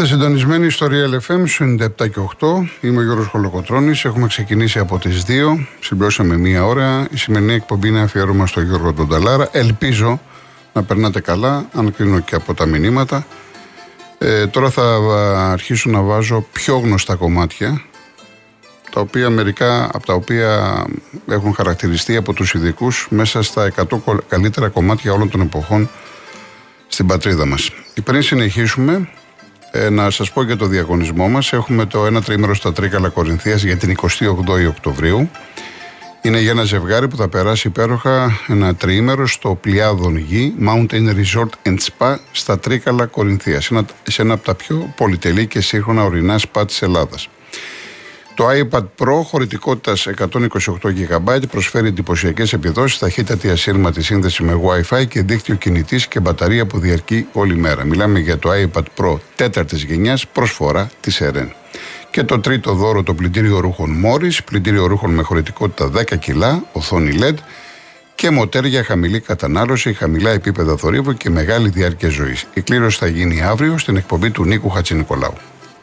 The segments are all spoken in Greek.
Είστε συντονισμένοι στο Real FM 97 και 8. Είμαι ο Γιώργος Χολοκοτρώνης. Έχουμε ξεκινήσει από τις 2. Συμπληρώσαμε μία ώρα. Η σημερινή εκπομπή είναι αφιέρωμα στο Γιώργο Ντονταλάρα. Ελπίζω να περνάτε καλά, αν κρίνω και από τα μηνύματα. Ε, τώρα θα αρχίσω να βάζω πιο γνωστά κομμάτια, τα οποία μερικά από τα οποία έχουν χαρακτηριστεί από τους ειδικούς μέσα στα 100 καλύτερα κομμάτια όλων των εποχών στην πατρίδα μας. Πριν συνεχίσουμε, ε, να σας πω για το διαγωνισμό μας. Έχουμε το ένα τρίμερο στα Τρίκαλα Κορινθίας για την 28η Οκτωβρίου. Είναι για ένα ζευγάρι που θα περάσει υπέροχα ένα τριήμερο στο Πλιάδον Γη Mountain Resort and Spa στα Τρίκαλα Κορινθίας. Σε ένα από τα πιο πολυτελή και σύγχρονα ορεινά σπα της Ελλάδας. Το iPad Pro χωρητικότητα 128 GB προσφέρει εντυπωσιακές επιδόσεις, ταχύτατη ασύρματη σύνδεση με Wi-Fi και δίκτυο κινητής και μπαταρία που διαρκεί όλη μέρα. Μιλάμε για το iPad Pro τέταρτης γενιάς προσφορά της ΕΡΕΝ. Και το τρίτο δώρο το πλυντήριο ρούχων Morris, πλυντήριο ρούχων με χωρητικότητα 10 κιλά, οθόνη LED και μοτέρ για χαμηλή κατανάλωση, χαμηλά επίπεδα θορύβου και μεγάλη διάρκεια ζωής. Η κλήρωση θα γίνει αύριο στην εκπομπή του Νίκου Χατσινικολάου.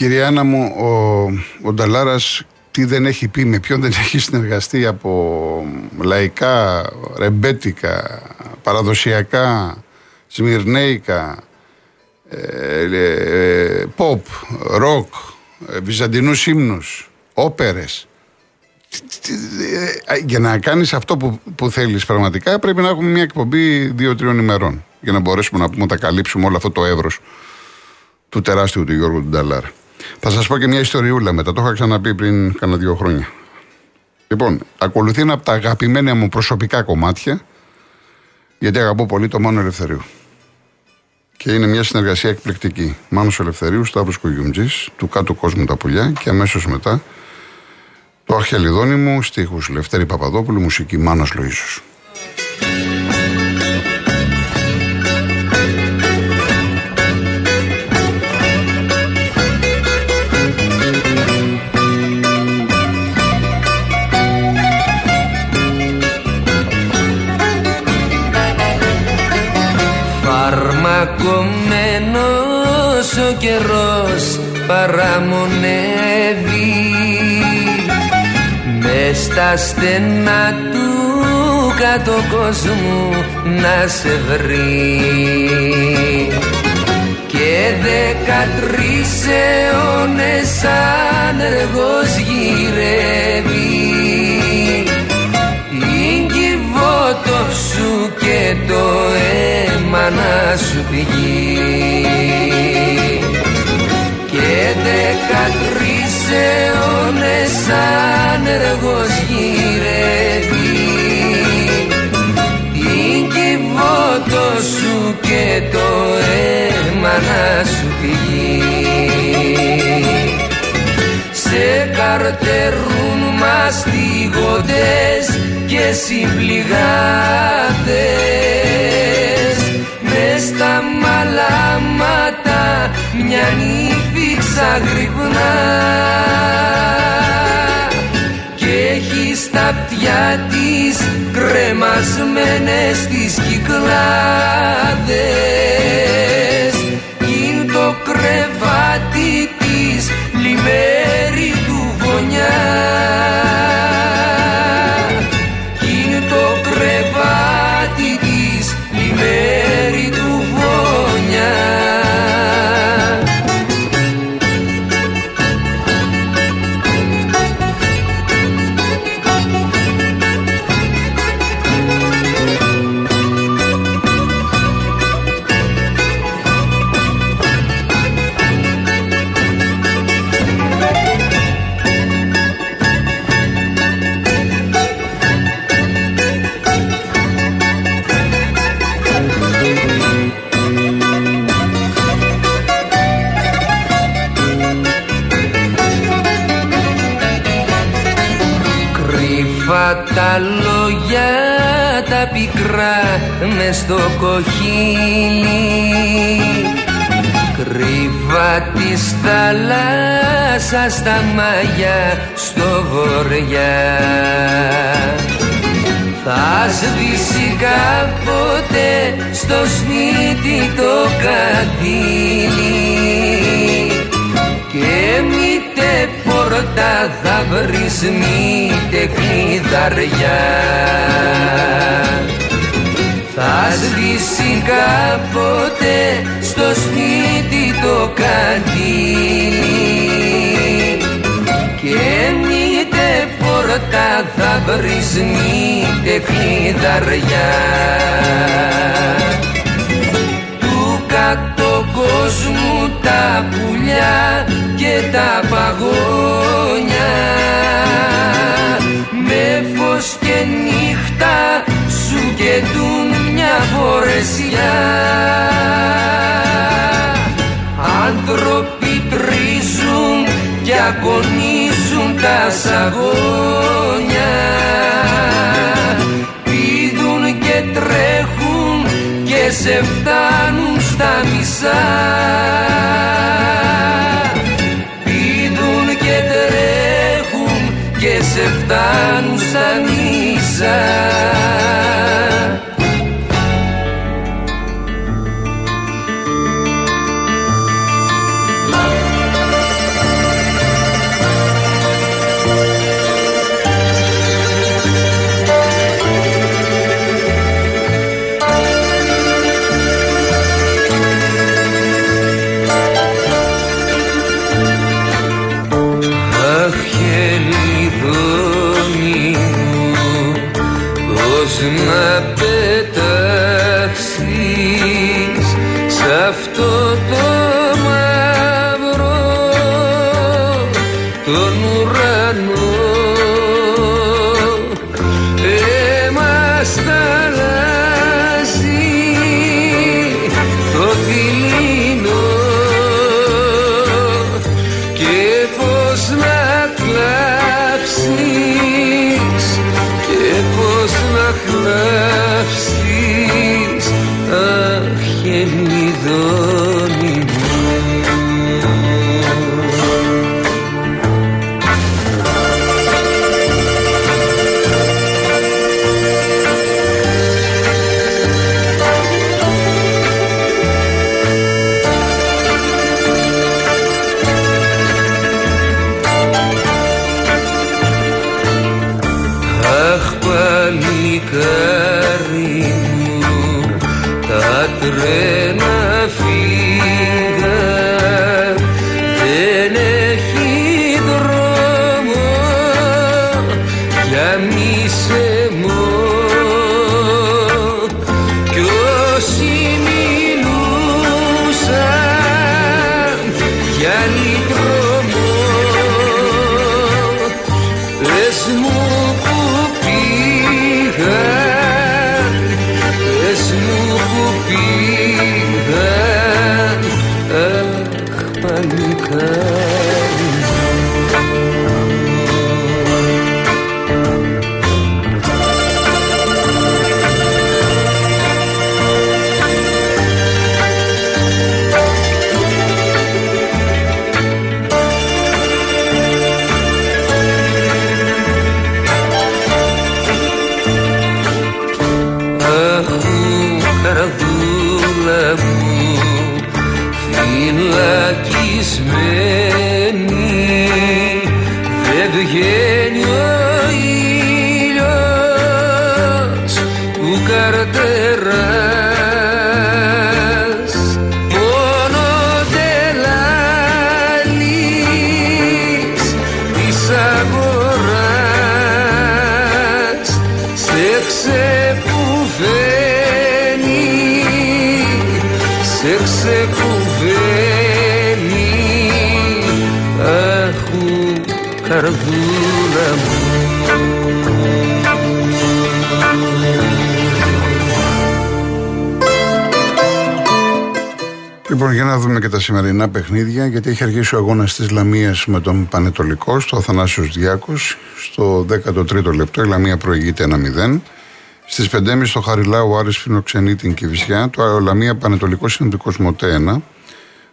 Κυρία Άννα μου, ο, ο Νταλάρας τι δεν έχει πει, με ποιον δεν έχει συνεργαστεί από λαϊκά, ρεμπέτικα, παραδοσιακά, σμυρνέικα, ε, ποπ, ροκ, ε, βυζαντινούς ύμνους, όπερες. Ε, για να κάνεις αυτό που, που θέλεις πραγματικά πρέπει να έχουμε μια εκπομπή δύο-τριών ημερών για να μπορέσουμε να πούμε, να τα καλύψουμε όλο αυτό το εύρος του τεράστιου του Γιώργου Νταλάρα. Θα σας πω και μια ιστοριούλα μετά. Το είχα ξαναπεί πριν κάνα δύο χρόνια. Λοιπόν, ακολουθεί ένα από τα αγαπημένα μου προσωπικά κομμάτια, γιατί αγαπώ πολύ το Μάνο Ελευθερίου. Και είναι μια συνεργασία εκπληκτική. Μάνος Ελευθερίου, Σταύρος Κογιουμτζής, του κάτω κόσμου τα πουλιά και αμέσως μετά το αρχιαλιδόνι μου, στίχους Λευτέρη Παπαδόπουλου, μουσική Μάνος Λοΐζος. Ο καιρός παραμονεύει. Μες στα στενά του κάτω κόσμου να σε βρει. Και δεκατρεις αιώνες άνεργος γυρεύει. Το σου και το αίμα να σου πηγεί και το αίμα να σου πηγεί σε καρτερούν μαστιγωτές και συμπληγάτες μες στα μαλάματα μια νύφη ξαγρυπνά. Και έχεις στα αυτιά της κρεμασμένες τις κυκλάδες στο κοχύλι. Κρύβα της θάλασσα στα μάγια στο βοριά θα σβήσει κάποτε στο σπίτι το κατήλι και μήτε πόρτα θα βρεις μήτε κλειδαριά θα σβήσει κάποτε στο σπίτι το κατήλι και μήτε πόρτα θα βρεις μήτε κλειδαριά του κάτω κόσμου τα πουλιά και τα παγόνια. Με φως και νύχτα σου καιτούν μια φορεσιά άνθρωποι τρίζουν και αγωνίζουν τα σαγόνια. Πήδουν και τρέχουν και σε φτάνουν στα μισά. Πήδουν και τρέχουν και σε φτάνουν στα μισά σε ξεκουβαίνει αχ καρδούλα μου Λοιπόν, για να δούμε και τα σημερινά παιχνίδια, γιατί έχει αρχίσει ο αγώνας της Λαμίας με τον Πανετολικό στο Αθανάσιος Διάκος. Στο 13ο λεπτό η Λαμία προηγείται 1-0. Στις 5.30 στο Χαριλάου, ο Άρης φιλοξενεί την Κυβισιά. Το Λαμία Πανετολικό είναι το Κοσμοτέ 1.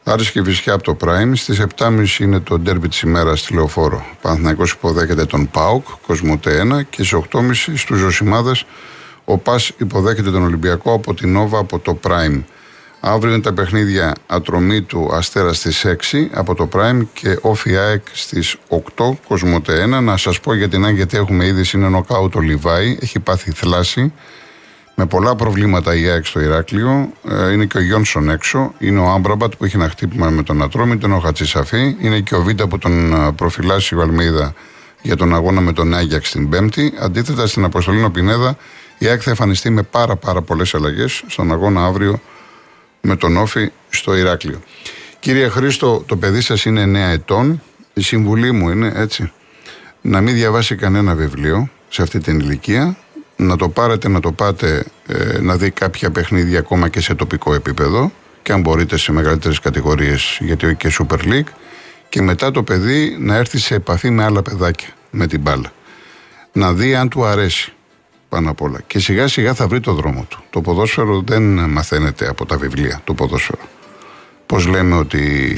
Άρης και Βυσιά από το Prime. Στις 7.30 είναι το ντέρμπι της ημέρας στη Λεωφόρο. Παναθυναϊκό υποδέχεται τον Πάουκ, Κοσμοτέ 1. Και στις 8.30 στους Ζωσιμάδες ο Πα υποδέχεται τον Ολυμπιακό από την Νόβα από το Prime. Αύριο είναι τα παιχνίδια ατρομή του Αστέρα στις 6 από το Prime και Όφι ΑΕΚ στις 8 Κοσμοτέ 1. Να σας πω για την ΑΕΚ γιατί έχουμε ήδη είναι νοκάου το Λιβάη, έχει πάθει θλάση. Με πολλά προβλήματα η ΑΕΚ στο Ηράκλειο. Ε, είναι και ο Γιόνσον έξω. Είναι ο Άμπραμπατ που έχει ένα χτύπημα με τον Ατρόμητο. Είναι ο Χατσισαφή. Είναι και ο Βίτα που τον ε, προφυλάσσει ο Αλμίδα για τον αγώνα με τον Άγιαξ την Πέμπτη. Αντίθετα στην Αποστολή Πινέδα, η ΑΕΚ θα εμφανιστεί με πάρα, πάρα πολλές αλλαγές στον αγώνα αύριο με τον Όφη στο Ηράκλειο. Κύριε Χρήστο, το παιδί σας είναι 9 ετών. Η συμβουλή μου είναι έτσι. Να μην διαβάσει κανένα βιβλίο σε αυτή την ηλικία. Να το πάρετε, να το πάτε ε, να δει κάποια παιχνίδια ακόμα και σε τοπικό επίπεδο και αν μπορείτε σε μεγαλύτερες κατηγορίες γιατί και Super League και μετά το παιδί να έρθει σε επαφή με άλλα παιδάκια με την μπάλα. Να δει αν του αρέσει πάνω απ' όλα. Και σιγά σιγά θα βρει το δρόμο του. Το ποδόσφαιρο δεν μαθαίνεται από τα βιβλία, το ποδόσφαιρο. Πώς λέμε ότι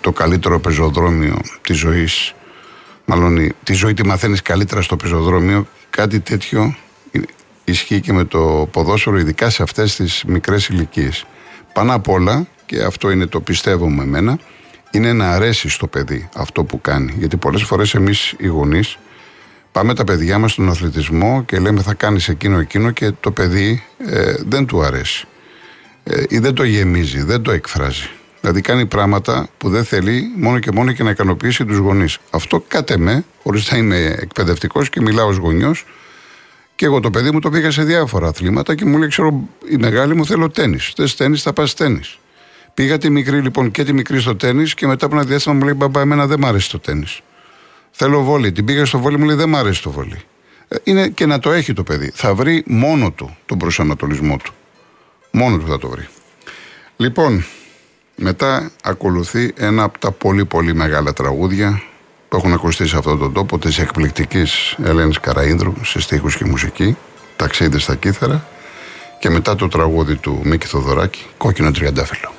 το καλύτερο πεζοδρόμιο της ζωής, μάλλον τη ζωή τη μαθαίνεις καλύτερα στο πεζοδρόμιο, κάτι τέτοιο ισχύει και με το ποδόσφαιρο, ειδικά σε αυτές τις μικρές ηλικίες. Πάνω απ' όλα, και αυτό είναι το πιστεύω με εμένα, είναι να αρέσεις στο παιδί αυτό που κάνει. Γιατί πολλές φορές εμείς οι γονείς Πάμε τα παιδιά μας στον αθλητισμό και λέμε θα κάνεις εκείνο εκείνο και το παιδί ε, δεν του αρέσει. Ε, ή δεν το γεμίζει, δεν το εκφράζει. Δηλαδή κάνει πράγματα που δεν θέλει μόνο και μόνο και να ικανοποιήσει τους γονείς. Αυτό κάτε με, χωρίς να είμαι εκπαιδευτικός και μιλάω ως γονιός, και εγώ το παιδί μου το πήγα σε διάφορα αθλήματα και μου λέει: Ξέρω, η μεγάλη μου θέλω τέννη. Θες τέννη, θα πας τέννη. Πήγα τη μικρή λοιπόν και τη μικρή στο τέννη και μετά από ένα διάστημα μου λέει: Μπαμπά, εμένα δεν μ' αρέσει το τέννη. Θέλω βόλη. Την πήγα στο βόλη, μου λέει δεν μ' αρέσει το βόλη. Ε, είναι και να το έχει το παιδί. Θα βρει μόνο του τον προσανατολισμό του. Μόνο του θα το βρει. Λοιπόν, μετά ακολουθεί ένα από τα πολύ πολύ μεγάλα τραγούδια που έχουν ακουστεί σε αυτόν τον τόπο της εκπληκτικής Ελένης Καραΐνδρου σε στίχους και μουσική, ταξίδι στα κύθαρα και μετά το τραγούδι του Μίκη Θοδωράκη, Κόκκινο Τριαντάφυλλο.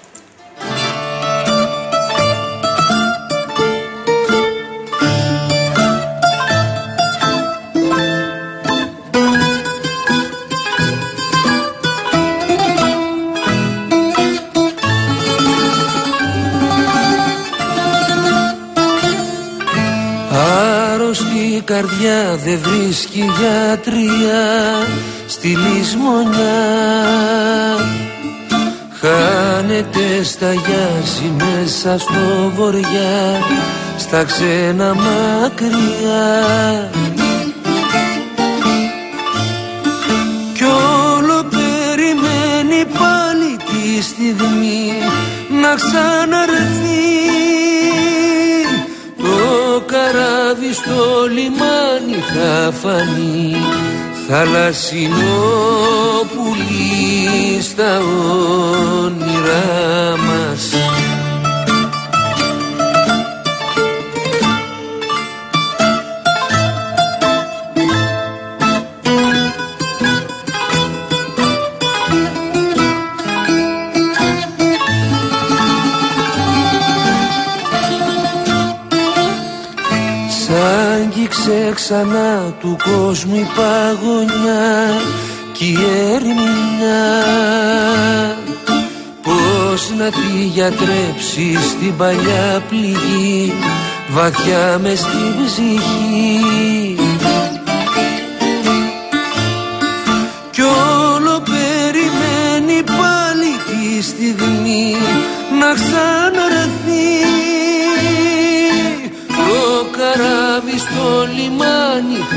Καρδιά δεν βρίσκει γιατρία στη λησμονιά. Χάνεται στα γιάζι μέσα στο βοριά στα ξένα μακριά. Κι όλο περιμένει πάλι τη στιγμή να ξαναρθεί καράβι στο λιμάνι θα φανεί θαλασσινό πουλί στα όνειρά μας ξανά του κόσμου η παγωνιά κι η ερμηνεία Πώς να τη γιατρέψεις στην παλιά πληγή βαθιά μες στην ψυχή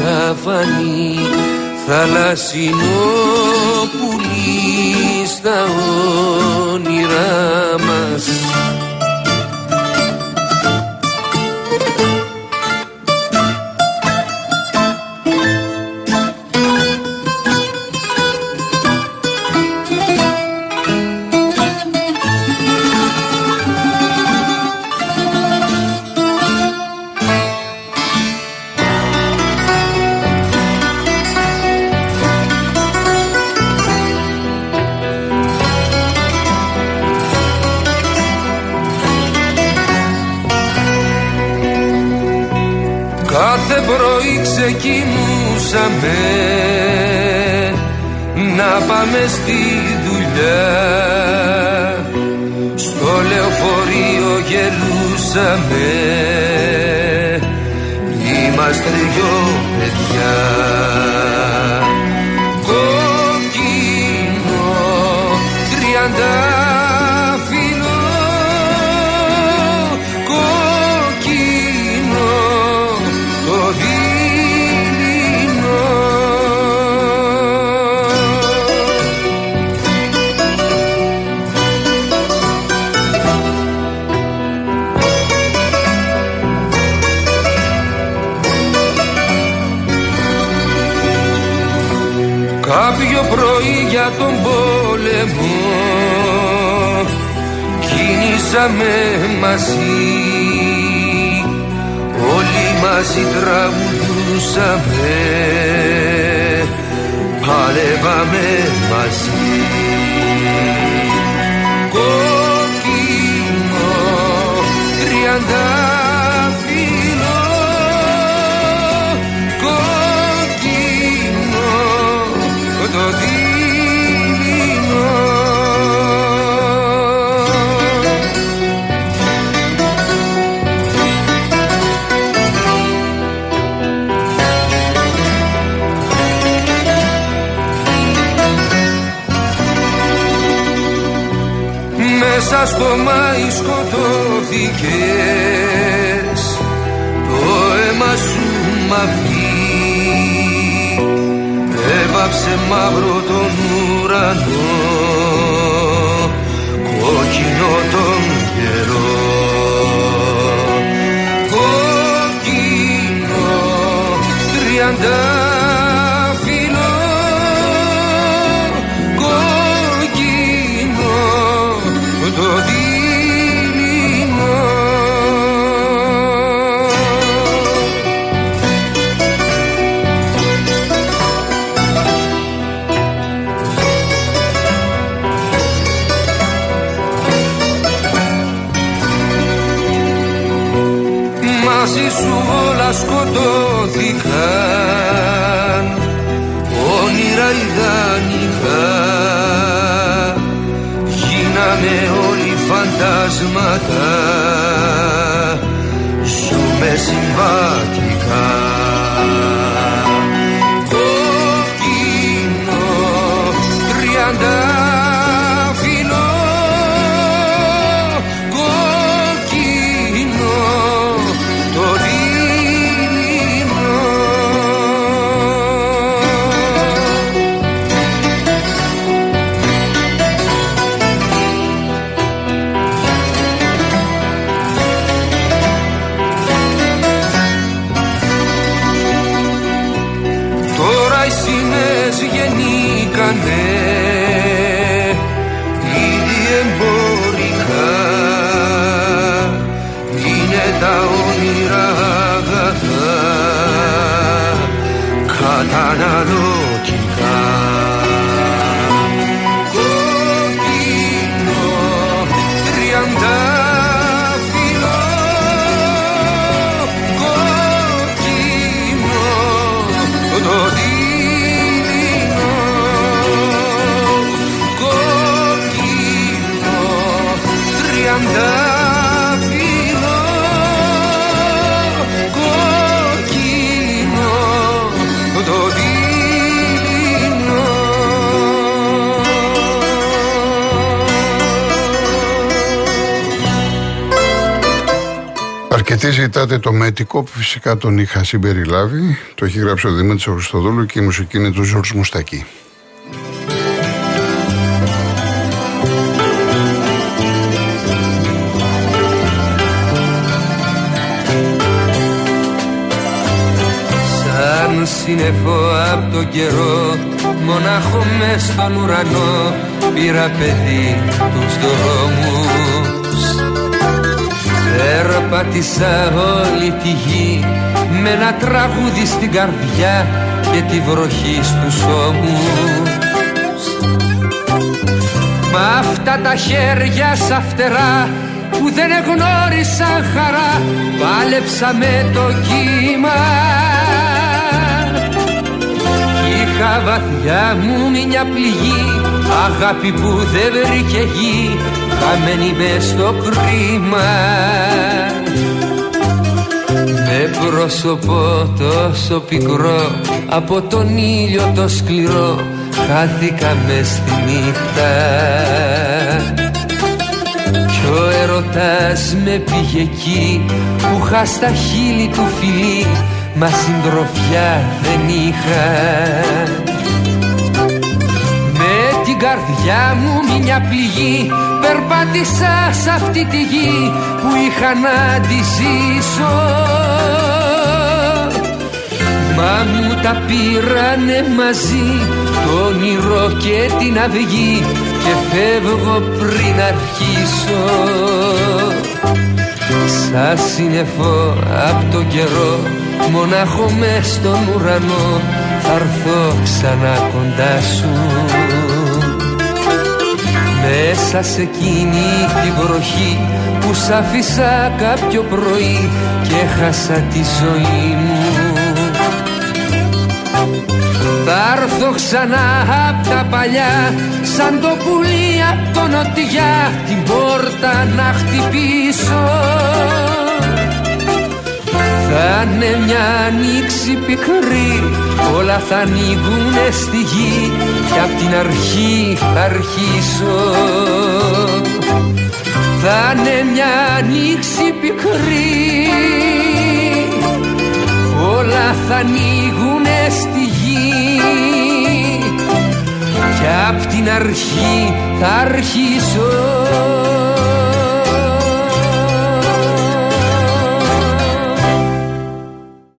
λιμάνι θα φανεί θαλασσινό πουλί στα όνειρά μας πρωί ξεκινούσαμε να πάμε στη δουλειά. Στο λεωφορείο γελούσαμε. Είμαστε δυο παιδιά για τον πόλεμο. Κινήσαμε μαζί. Όλοι μαζί τραγουδούσαμε. Παλεύαμε μαζί. Κόκκινο τριάντα 가다나도 Αρκετοί ζητάτε το μετικό που φυσικά τον είχα συμπεριλάβει. Το έχει γράψει ο Δημήτρης Χριστοδούλου και η μουσική είναι του Ζόρς Μουστακή. Σαν σύννεφο από τον καιρό μονάχο μες στον ουρανό πήρα παιδί τους δρόμους Περπάτησα όλη της γη με ένα τραγούδι στην καρδιά και τη βροχή στους ώμους. Μα αυτά τα χέρια σα φτερά που δεν εγνώρισαν χαρά πάλεψα με το κύμα. Είχα βαθιά μου μια πληγή αγάπη που δεν βρήκε γη Χαμένη μες στο κρίμα. Με πρόσωπο τόσο πικρό Από τον ήλιο το σκληρό Χάθηκα μες στη νύχτα. Κι ο ερωτάς με πήγε εκεί Που είχα στα χείλη του φιλί Μα συντροφιά δεν είχα. Με την καρδιά μου μια πληγή. Περπάτησα σε αυτή τη γη Που είχα να τη ζήσω. Μα μου τα πήρανε μαζί Το όνειρο και την αυγή Και φεύγω πριν αρχίσω. Σαν σύννεφο απ' το καιρό Μονάχο μες στον ουρανό Θα έρθω ξανά κοντά σου Μέσα σε εκείνη τη βροχή Που σ' άφησα κάποιο πρωί Και έχασα τη ζωή μου. Θα έρθω ξανά απ' τα παλιά Σαν το πουλί απ' το νοτιά Την πόρτα να χτυπήσω Θα είναι μια ανοίξη πικρή Όλα θα ανοίγουνε στη γη. Και απ' την αρχή θα αρχίσω. Θα είναι μια ανοίξη πικρή. Όλα θα ανοίγουνε στη κι απ' την αρχή θα αρχίσω